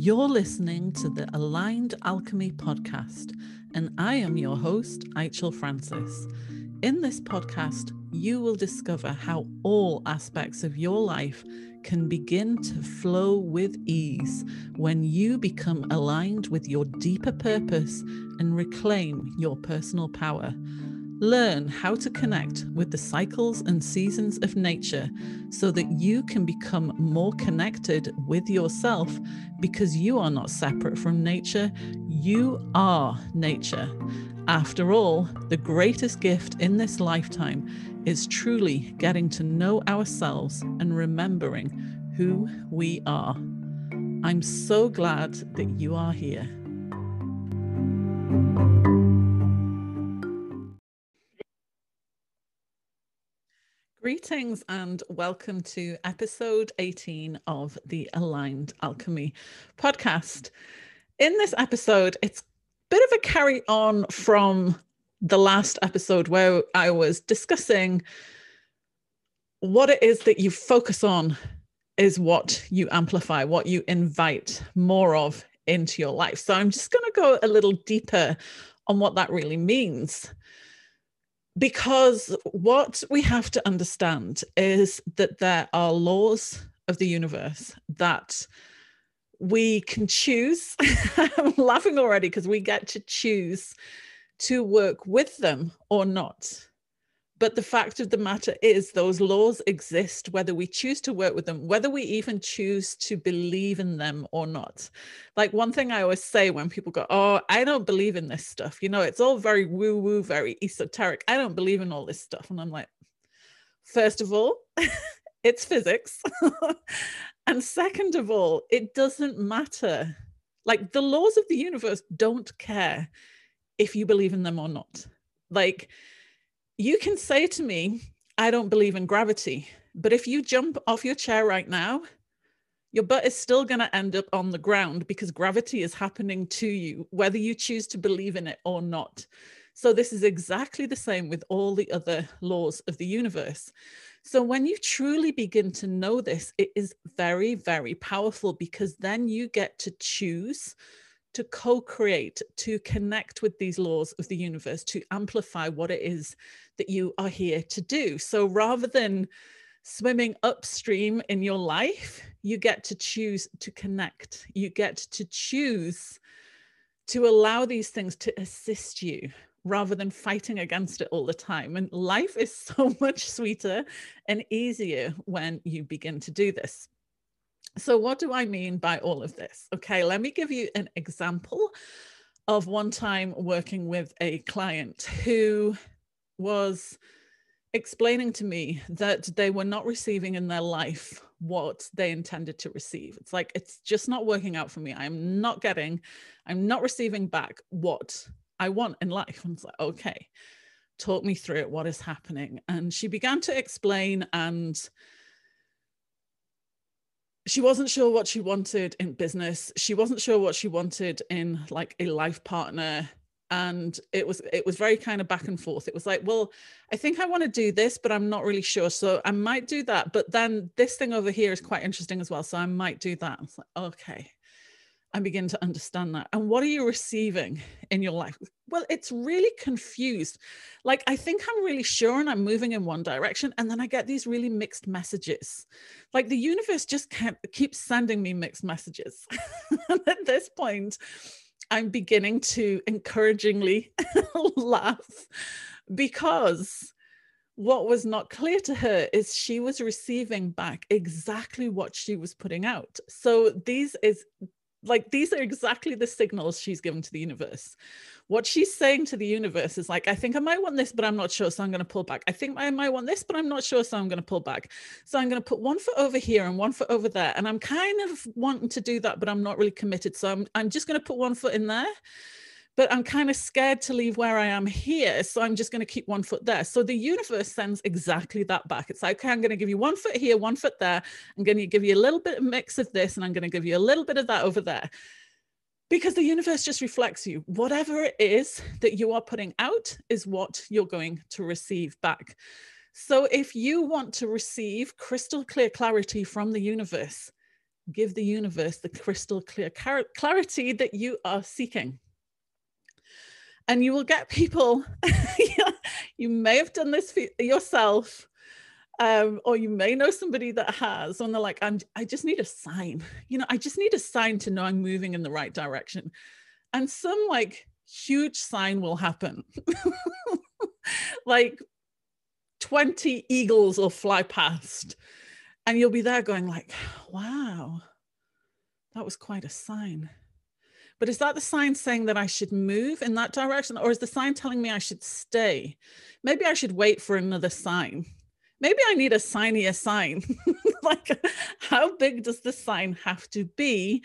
You're listening to the Aligned Alchemy podcast, and I am your host, Aichel Francis. In this podcast, you will discover how all aspects of your life can begin to flow with ease when you become aligned with your deeper purpose and reclaim your personal power. Learn how to connect with the cycles and seasons of nature so that you can become more connected with yourself because you are not separate from nature. You are nature. After all, the greatest gift in this lifetime is truly getting to know ourselves and remembering who we are. I'm so glad that you are here. Greetings and welcome to episode 18 of the Aligned Alchemy podcast. In this episode, it's a bit of a carry on from the last episode where I was discussing what it is that you focus on is what you amplify, what you invite more of into your life. So I'm just going to go a little deeper on what that really means because what we have to understand is that there are laws of the universe that we can choose. I'm laughing already because we get to choose to work with them or not. But the fact of the matter is, those laws exist whether we choose to work with them, whether we even choose to believe in them or not. Like one thing I always say when people go, Oh, I don't believe in this stuff, you know, it's all very woo woo, very esoteric. I don't believe in all this stuff. And I'm like, First of all, it's physics. and second of all, it doesn't matter. Like the laws of the universe don't care if you believe in them or not. Like, you can say to me, I don't believe in gravity. But if you jump off your chair right now, your butt is still going to end up on the ground because gravity is happening to you, whether you choose to believe in it or not. So, this is exactly the same with all the other laws of the universe. So, when you truly begin to know this, it is very, very powerful because then you get to choose to co create, to connect with these laws of the universe, to amplify what it is that you are here to do. So rather than swimming upstream in your life, you get to choose to connect. You get to choose to allow these things to assist you rather than fighting against it all the time. And life is so much sweeter and easier when you begin to do this. So, what do I mean by all of this? Okay, let me give you an example of one time working with a client who was explaining to me that they were not receiving in their life what they intended to receive. It's like, it's just not working out for me. I'm not getting, I'm not receiving back what I want in life. And it's like, okay, talk me through it. What is happening? And she began to explain and she wasn't sure what she wanted in business. She wasn't sure what she wanted in like a life partner. And it was it was very kind of back and forth. It was like well i think i want to do this but i'm not really sure. So i might do that. But then this thing over here is quite interesting as well. So i might do that. It's like okay I begin to understand that. And what are you receiving in your life? Well, it's really confused. Like, I think I'm really sure and I'm moving in one direction. And then I get these really mixed messages. Like, the universe just keeps sending me mixed messages. and at this point, I'm beginning to encouragingly laugh because what was not clear to her is she was receiving back exactly what she was putting out. So these is like these are exactly the signals she's given to the universe. What she's saying to the universe is like i think i might want this but i'm not sure so i'm going to pull back. I think i might want this but i'm not sure so i'm going to pull back. So i'm going to put one foot over here and one foot over there and i'm kind of wanting to do that but i'm not really committed so i'm, I'm just going to put one foot in there but I'm kind of scared to leave where I am here. So I'm just going to keep one foot there. So the universe sends exactly that back. It's like, okay, I'm going to give you one foot here, one foot there. I'm going to give you a little bit of mix of this, and I'm going to give you a little bit of that over there. because the universe just reflects you. Whatever it is that you are putting out is what you're going to receive back. So if you want to receive crystal clear clarity from the universe, give the universe the crystal clear clarity that you are seeking. And you will get people, you may have done this for yourself, um, or you may know somebody that has, and they're like, I'm, I just need a sign. You know, I just need a sign to know I'm moving in the right direction. And some like huge sign will happen. like 20 eagles will fly past and you'll be there going like wow that was quite a sign but is that the sign saying that i should move in that direction or is the sign telling me i should stay? Maybe i should wait for another sign. Maybe i need a signier sign. Like how big does the sign have to be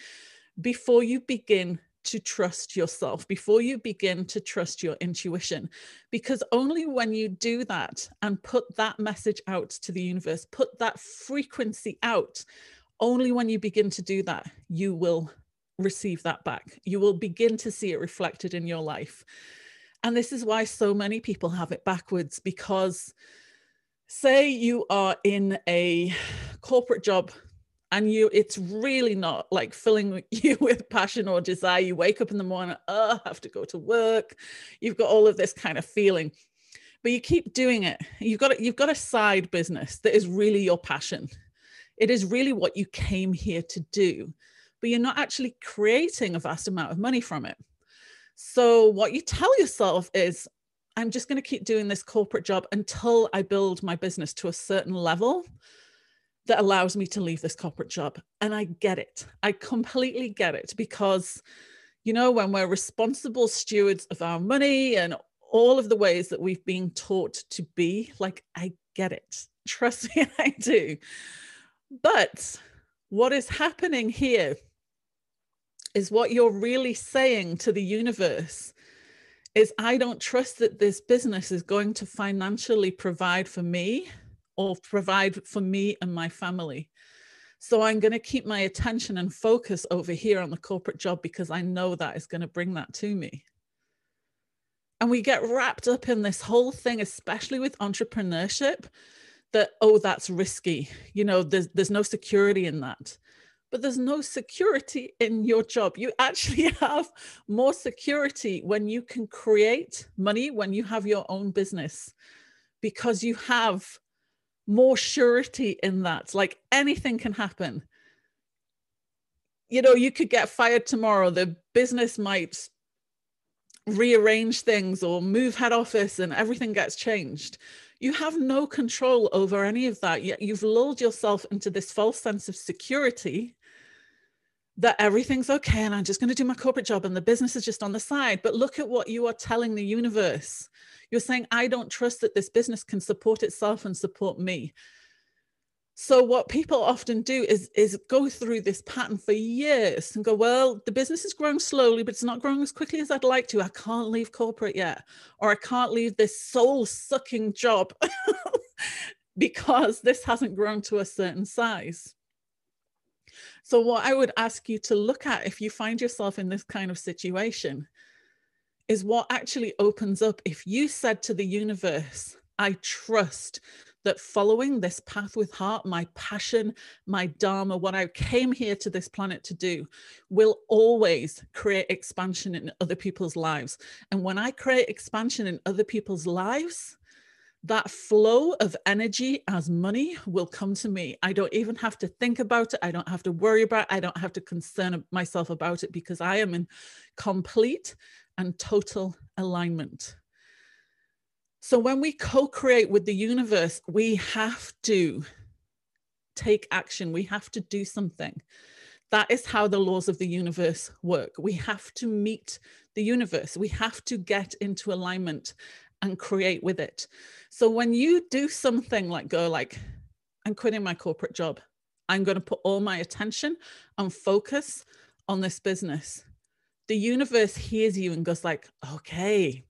before you begin to trust yourself, before you begin to trust your intuition. Because only when you do that and put that message out to the universe, put that frequency out, only when you begin to do that, you will receive that back. You will begin to see it reflected in your life. And this is why so many people have it backwards because, say, you are in a corporate job and you it's really not like filling you with passion or desire. You wake up in the morning oh i have to go to work. You've got all of this kind of feeling. But you keep doing it. You've got you've got a side business that is really your passion. It is really what you came here to do but you're not actually creating a vast amount of money from it so what you tell yourself is i'm just going to keep doing this corporate job until i build my business to a certain level that allows me to leave this corporate job. And I get it. I completely get it because, you know, when we're responsible stewards of our money and all of the ways that we've been taught to be, like, I get it. Trust me, I do. But what is happening here is what you're really saying to the universe is I don't trust that this business is going to financially provide for me or provide for me and my family. So I'm going to keep my attention and focus over here on the corporate job because I know that is going to bring that to me. And we get wrapped up in this whole thing, especially with entrepreneurship, that, oh, that's risky. You know, there's, there's no security in that. But there's no security in your job. You actually have more security when you can create money, when you have your own business, because you have more surety in that. Like anything can happen. You know, you could get fired tomorrow. The business might rearrange things or move head office and everything gets changed. You have no control over any of that. Yet you've lulled yourself into this false sense of security that everything's okay and I'm just going to do my corporate job and the business is just on the side. But look at what you are telling the universe. You're saying, I don't trust that this business can support itself and support me. So what people often do is is go through this pattern for years and go, well, the business is growing slowly, but it's not growing as quickly as I'd like to. I can't leave corporate yet, or I can't leave this soul-sucking job because this hasn't grown to a certain size. So, what I would ask you to look at if you find yourself in this kind of situation is what actually opens up if you said to the universe, I trust that following this path with heart, my passion, my dharma, what I came here to this planet to do, will always create expansion in other people's lives. And when I create expansion in other people's lives, that flow of energy as money will come to me. I don't even have to think about it. I don't have to worry about it. I don't have to concern myself about it because I am in complete and total alignment. So when we co create with the universe, we have to take action, we have to do something. That is how the laws of the universe work. We have to meet the universe, we have to get into alignment and create with it. So when you do something like go like, I'm quitting my corporate job, I'm going to put all my attention and focus on this business. The universe hears you and goes like, okay,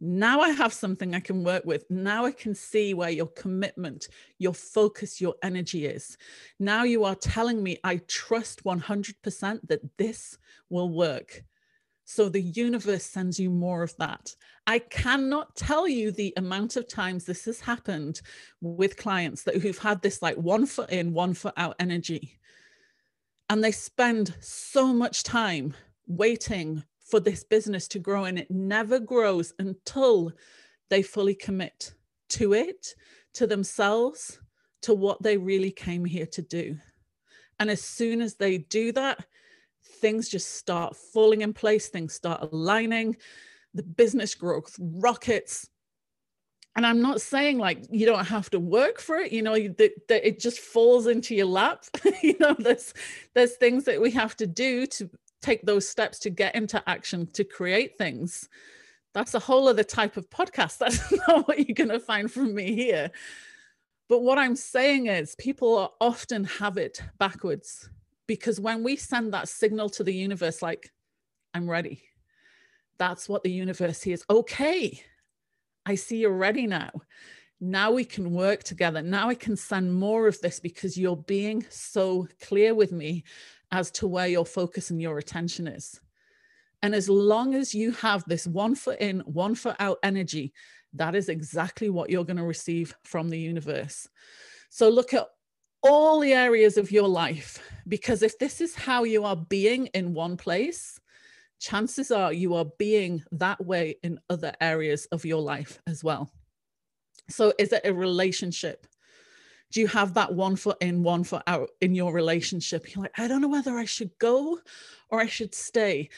Now I have something I can work with. Now I can see where your commitment, your focus, your energy is. Now you are telling me I trust 100% that this will work. So the universe sends you more of that. I cannot tell you the amount of times this has happened with clients that who've had this like one foot in, one foot out energy. And they spend so much time waiting for this business to grow and it never grows until they fully commit to it, to themselves, to what they really came here to do. And as soon as they do that, things just start falling in place, things start aligning, the business growth rockets. And I'm not saying like you don't have to work for it, you know, that, that it just falls into your lap. you know, there's there's things that we have to do to take those steps to get into action to create things that's a whole other type of podcast that's not what you're going to find from me here but what i'm saying is people often have it backwards because when we send that signal to the universe like i'm ready that's what the universe hears okay i see you're ready now now we can work together now i can send more of this because you're being so clear with me as to where your focus and your attention is. And as long as you have this one foot in, one foot out energy, that is exactly what you're going to receive from the universe. So look at all the areas of your life, because if this is how you are being in one place, chances are you are being that way in other areas of your life as well. So, is it a relationship? do you have that one foot in, one foot out in your relationship? You're like, I don't know whether I should go or I should stay.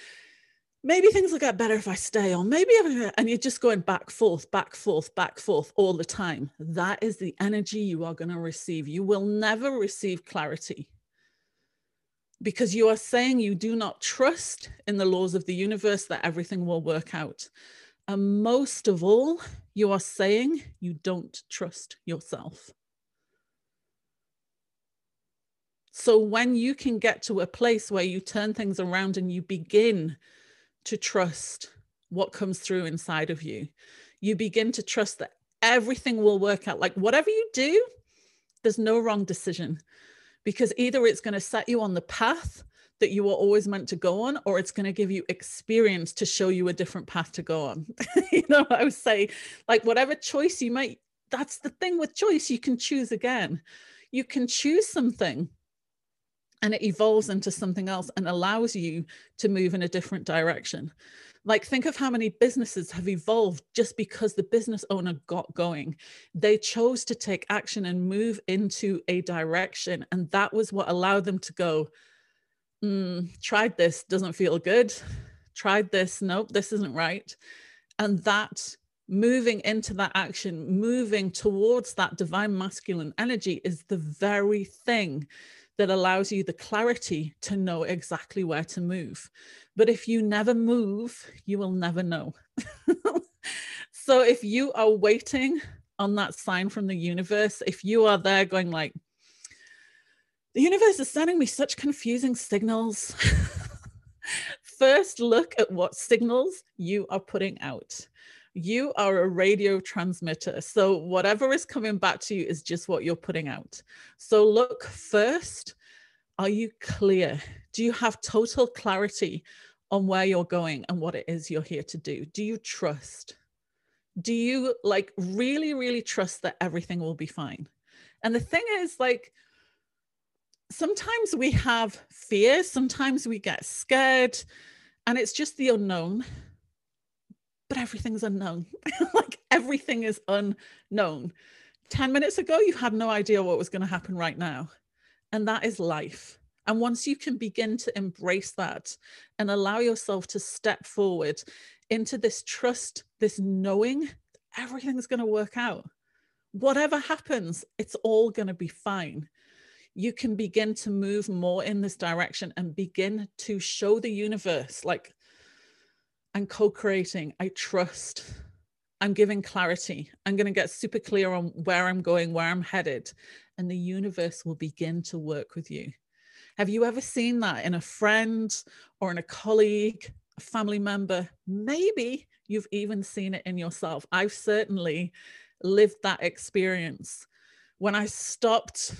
Maybe things will get better if I stay, or maybe, and you're just going back, forth, back, forth, back, forth all the time. That is the energy you are going to receive. You will never receive clarity because you are saying you do not trust in the laws of the universe that everything will work out. And most of all, you are saying you don't trust yourself. So when you can get to a place where you turn things around and you begin to trust what comes through inside of you, you begin to trust that everything will work out. Like whatever you do, there's no wrong decision because either it's going to set you on the path that you were always meant to go on, or it's going to give you experience to show you a different path to go on. you know, I would say, like, whatever choice you make, that's the thing with choice, you can choose again. You can choose something and it evolves into something else and allows you to move in a different direction. Like, think of how many businesses have evolved just because the business owner got going. They chose to take action and move into a direction. And that was what allowed them to go, mm, tried this, doesn't feel good. Tried this, nope, this isn't right. And that moving into that action, moving towards that divine masculine energy is the very thing that allows you the clarity to know exactly where to move. But if you never move, you will never know. so if you are waiting on that sign from the universe, if you are there going like, the universe is sending me such confusing signals. First, look at what signals you are putting out. You are a radio transmitter. So, whatever is coming back to you is just what you're putting out. So, look first are you clear? Do you have total clarity on where you're going and what it is you're here to do? Do you trust? Do you like really, really trust that everything will be fine? And the thing is, like, sometimes we have fear, sometimes we get scared, and it's just the unknown. But everything's unknown. like, everything is unknown. 10 minutes ago, you had no idea what was going to happen right now. And that is life. And once you can begin to embrace that and allow yourself to step forward into this trust, this knowing everything's going to work out. Whatever happens, it's all going to be fine. You can begin to move more in this direction and begin to show the universe like, I'm co creating, I trust, I'm giving clarity. I'm going to get super clear on where I'm going, where I'm headed, and the universe will begin to work with you. Have you ever seen that in a friend or in a colleague, a family member, maybe you've even seen it in yourself. I've certainly lived that experience when I stopped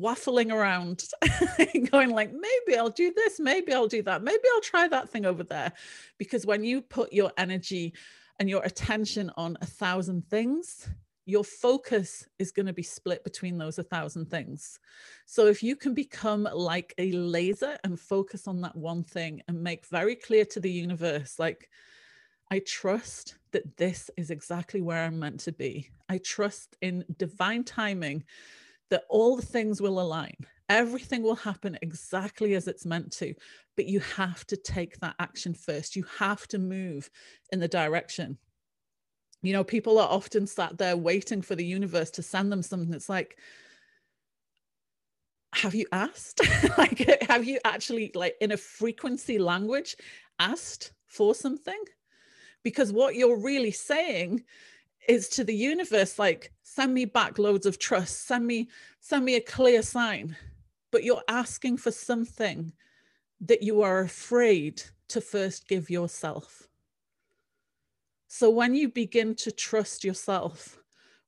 waffling around going like maybe I'll do this, maybe I'll do that, maybe I'll try that thing over there because when you put your energy and your attention on a thousand things, your focus is going to be split between those a thousand things. So if you can become like a laser and focus on that one thing and make very clear to the universe, like, I trust that this is exactly where I'm meant to be. I trust in divine timing that all the things will align. Everything will happen exactly as it's meant to, but you have to take that action first. You have to move in the direction you know people are often sat there waiting for the universe to send them something it's like have you asked like have you actually like in a frequency language asked for something because what you're really saying is to the universe like send me back loads of trust send me send me a clear sign but you're asking for something that you are afraid to first give yourself so when you begin to trust yourself,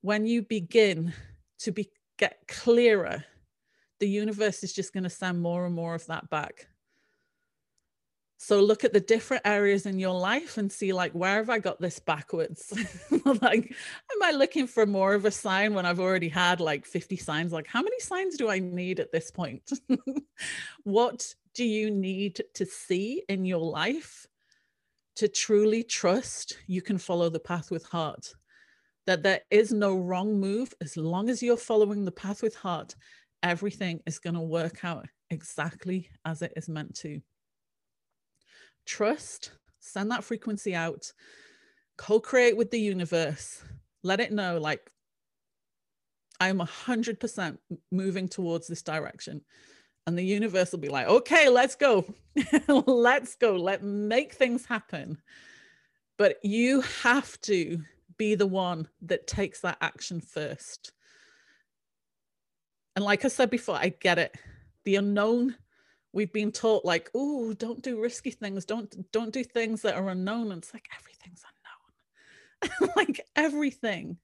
when you begin to be get clearer, the universe is just going to send more and more of that back. So look at the different areas in your life and see like where have I got this backwards? like am I looking for more of a sign when I've already had like 50 signs? Like how many signs do I need at this point? what do you need to see in your life to truly trust, you can follow the path with heart. That there is no wrong move. As long as you're following the path with heart, everything is going to work out exactly as it is meant to. Trust, send that frequency out, co create with the universe, let it know, like, I'm 100% moving towards this direction. And the universe will be like okay let's go. Let's go. Let make things happen. But you have to be the one that takes that action first. And like i said before i get it. The unknown we've been taught like oh don't do risky things. Don't don't do things that are unknown. And it's like everything's unknown. Like everything.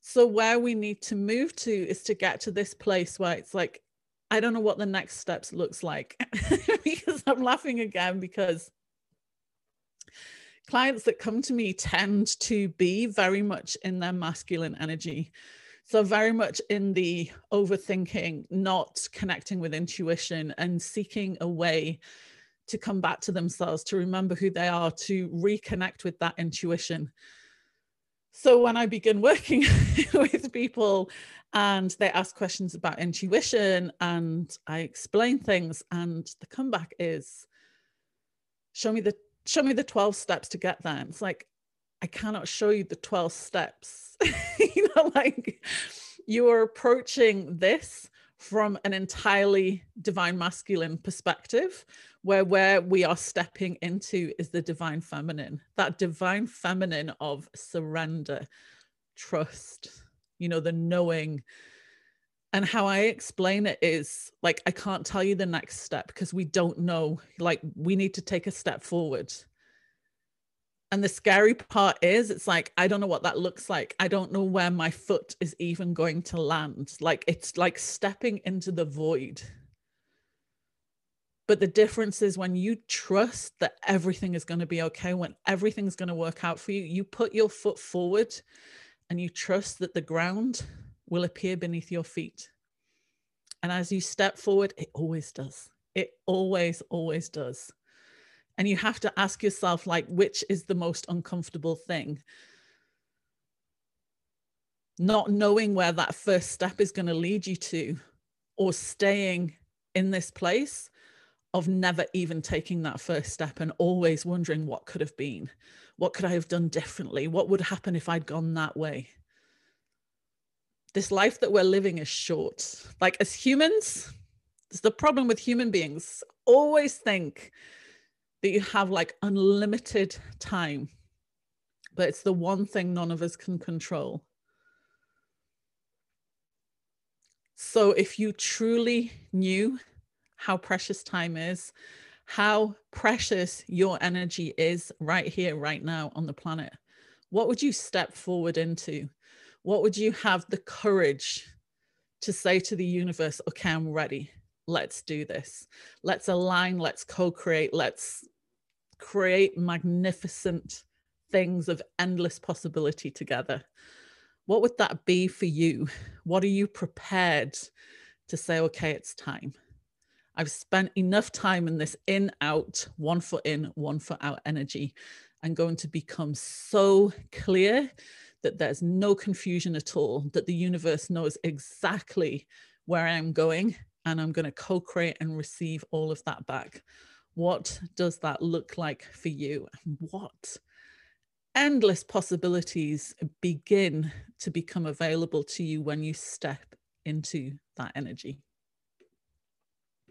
So where we need to move to is to get to this place where it's like I don't know what the next steps looks like. Because I'm laughing again because clients that come to me tend to be very much in their masculine energy. So, very much in the overthinking, not connecting with intuition and seeking a way to come back to themselves, to remember who they are, to reconnect with that intuition. So, when I begin working with people and they ask questions about intuition and i explain things and the comeback is show me the show me the 12 steps to get there it's like i cannot show you the 12 steps you know like you are approaching this from an entirely divine masculine perspective where where we are stepping into is the divine feminine that divine feminine of surrender trust you know, the knowing. And how I explain it is like, I can't tell you the next step because we don't know. Like, we need to take a step forward. And the scary part is, it's like, I don't know what that looks like. I don't know where my foot is even going to land. Like, it's like stepping into the void. But the difference is when you trust that everything is going to be okay, when everything's going to work out for you, you put your foot forward and you trust that the ground will appear beneath your feet. And as you step forward, it always does. It always, always does. And you have to ask yourself, like, which is the most uncomfortable thing? Not knowing where that first step is going to lead you to, or staying in this place of never even taking that first step and always wondering what could have been what could I have done differently? What would happen if I'd gone that way? This life that we're living is short. Like as humans, it's the problem with human beings. Always think that you have like unlimited time, but it's the one thing none of us can control. So if you truly knew how precious time is, how precious your energy is right here, right now on the planet, what would you step forward into? What would you have the courage to say to the universe, okay, I'm ready. Let's do this. Let's align, let's co create, let's create magnificent things of endless possibility together. What would that be for you? What are you prepared to say, okay, it's time? I've spent enough time in this in out, one foot in, one foot out energy. I'm going to become so clear that there's no confusion at all, that the universe knows exactly where I'm going, and I'm going to co create and receive all of that back. What does that look like for you? What endless possibilities begin to become available to you when you step into that energy?